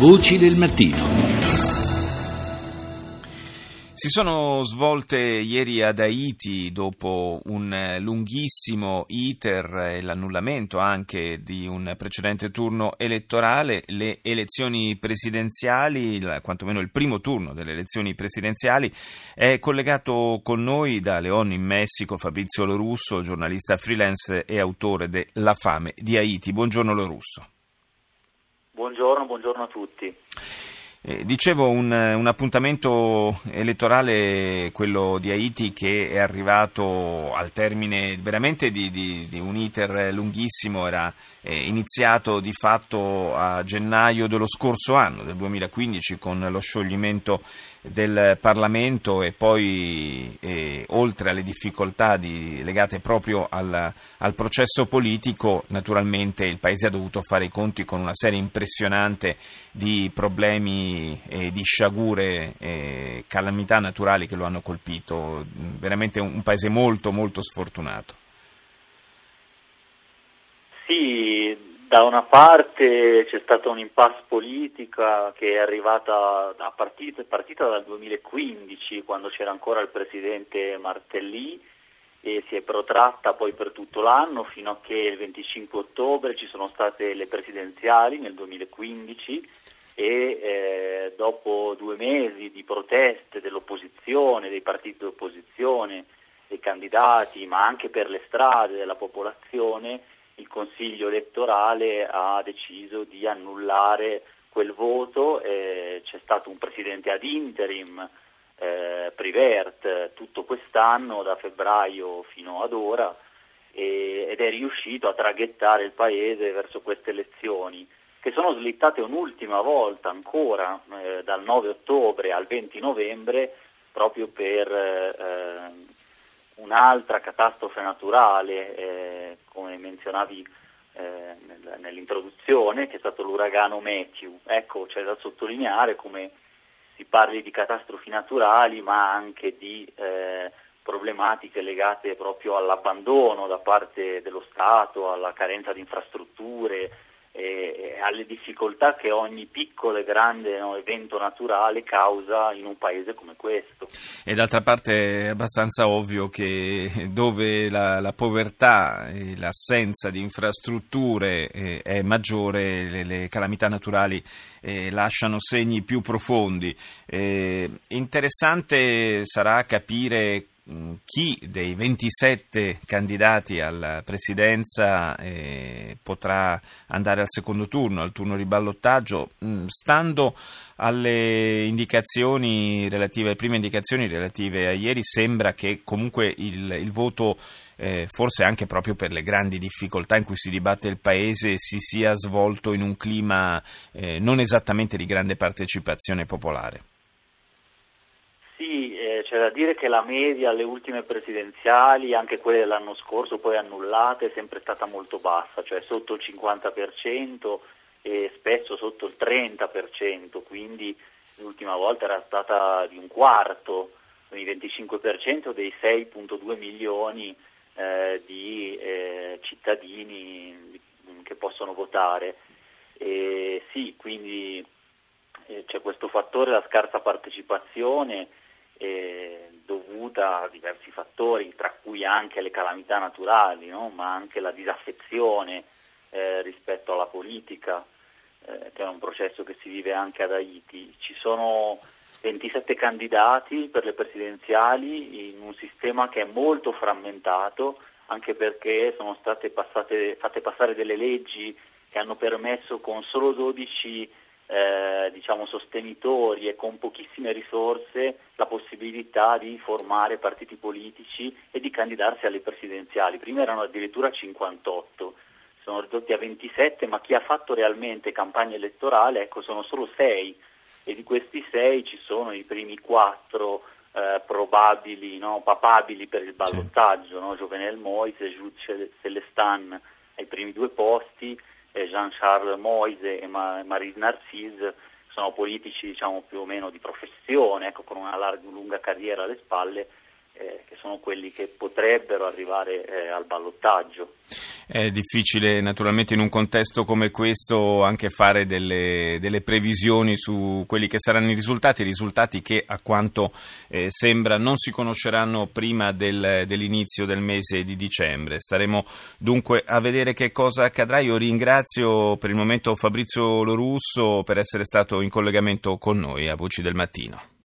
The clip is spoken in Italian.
Voci del mattino. Si sono svolte ieri ad Haiti, dopo un lunghissimo iter e l'annullamento anche di un precedente turno elettorale, le elezioni presidenziali, quantomeno il primo turno delle elezioni presidenziali. È collegato con noi da Leon in Messico Fabrizio Lorusso, giornalista freelance e autore de La fame di Haiti. Buongiorno Lorusso. Buongiorno, buongiorno a tutti. Eh, dicevo un, un, appuntamento elettorale, quello di Haiti, che è arrivato al termine veramente di, di, di un iter lunghissimo, era eh, iniziato di fatto a gennaio dello scorso anno, del 2015, con lo scioglimento del Parlamento e poi eh, oltre alle difficoltà di, legate proprio al, al, processo politico, naturalmente il Paese ha dovuto fare i conti con una serie impressionante di problemi e di sciagure e calamità naturali che lo hanno colpito, veramente un, un Paese molto molto sfortunato. Da una parte c'è stata un'impasse politica che è arrivata a partita, partita dal 2015 quando c'era ancora il presidente Martellì e si è protratta poi per tutto l'anno fino a che il 25 ottobre ci sono state le presidenziali nel 2015 e eh, dopo due mesi di proteste dell'opposizione, dei partiti d'opposizione, dei candidati, ma anche per le strade della popolazione, il Consiglio elettorale ha deciso di annullare quel voto, eh, c'è stato un presidente ad interim, eh, Privert, tutto quest'anno, da febbraio fino ad ora, e, ed è riuscito a traghettare il Paese verso queste elezioni, che sono slittate un'ultima volta ancora, eh, dal 9 ottobre al 20 novembre, proprio per eh, un'altra catastrofe naturale, eh, come menzionavi eh, nell'introduzione, che è stato l'uragano Matthew. Ecco, c'è da sottolineare come si parli di catastrofi naturali, ma anche di eh, problematiche legate proprio all'abbandono da parte dello Stato, alla carenza di infrastrutture, alle difficoltà che ogni piccolo e grande no, evento naturale causa in un paese come questo. E d'altra parte è abbastanza ovvio che dove la, la povertà e l'assenza di infrastrutture eh, è maggiore, le, le calamità naturali eh, lasciano segni più profondi. Eh, interessante sarà capire chi dei 27 candidati alla presidenza eh, potrà andare al secondo turno, al turno di ballottaggio, mm, stando alle indicazioni relative, alle prime indicazioni relative a ieri, sembra che comunque il, il voto, eh, forse anche proprio per le grandi difficoltà in cui si dibatte il Paese, si sia svolto in un clima eh, non esattamente di grande partecipazione popolare c'è da dire che la media alle ultime presidenziali, anche quelle dell'anno scorso poi annullate, è sempre stata molto bassa, cioè sotto il 50% e spesso sotto il 30%, quindi l'ultima volta era stata di un quarto, il 25% dei 6.2 milioni eh, di eh, cittadini che possono votare. E sì, quindi eh, c'è questo fattore, la scarsa partecipazione eh, dovuta a diversi fattori, tra cui anche le calamità naturali, no? ma anche la disaffezione eh, rispetto alla politica, eh, che è un processo che si vive anche ad Haiti. Ci sono 27 candidati per le presidenziali in un sistema che è molto frammentato, anche perché sono state passate, fatte passare delle leggi che hanno permesso con solo 12 eh, diciamo, sostenitori e con pochissime risorse la possibilità di formare partiti politici e di candidarsi alle presidenziali. Prima erano addirittura 58, sono ridotti a 27, ma chi ha fatto realmente campagna elettorale ecco, sono solo 6 e di questi 6 ci sono i primi 4 eh, probabili, no, papabili per il ballottaggio, no? Jovenel Moise Jules Celestin ai primi due posti Jean-Charles Moise e Marie Narcisse sono politici diciamo, più o meno di professione, ecco, con una larga, lunga carriera alle spalle, eh, che sono quelli che potrebbero arrivare eh, al ballottaggio. È difficile naturalmente in un contesto come questo anche fare delle, delle previsioni su quelli che saranno i risultati, risultati che a quanto eh, sembra non si conosceranno prima del, dell'inizio del mese di dicembre. Staremo dunque a vedere che cosa accadrà. Io ringrazio per il momento Fabrizio Lorusso per essere stato in collegamento con noi a Voci del Mattino.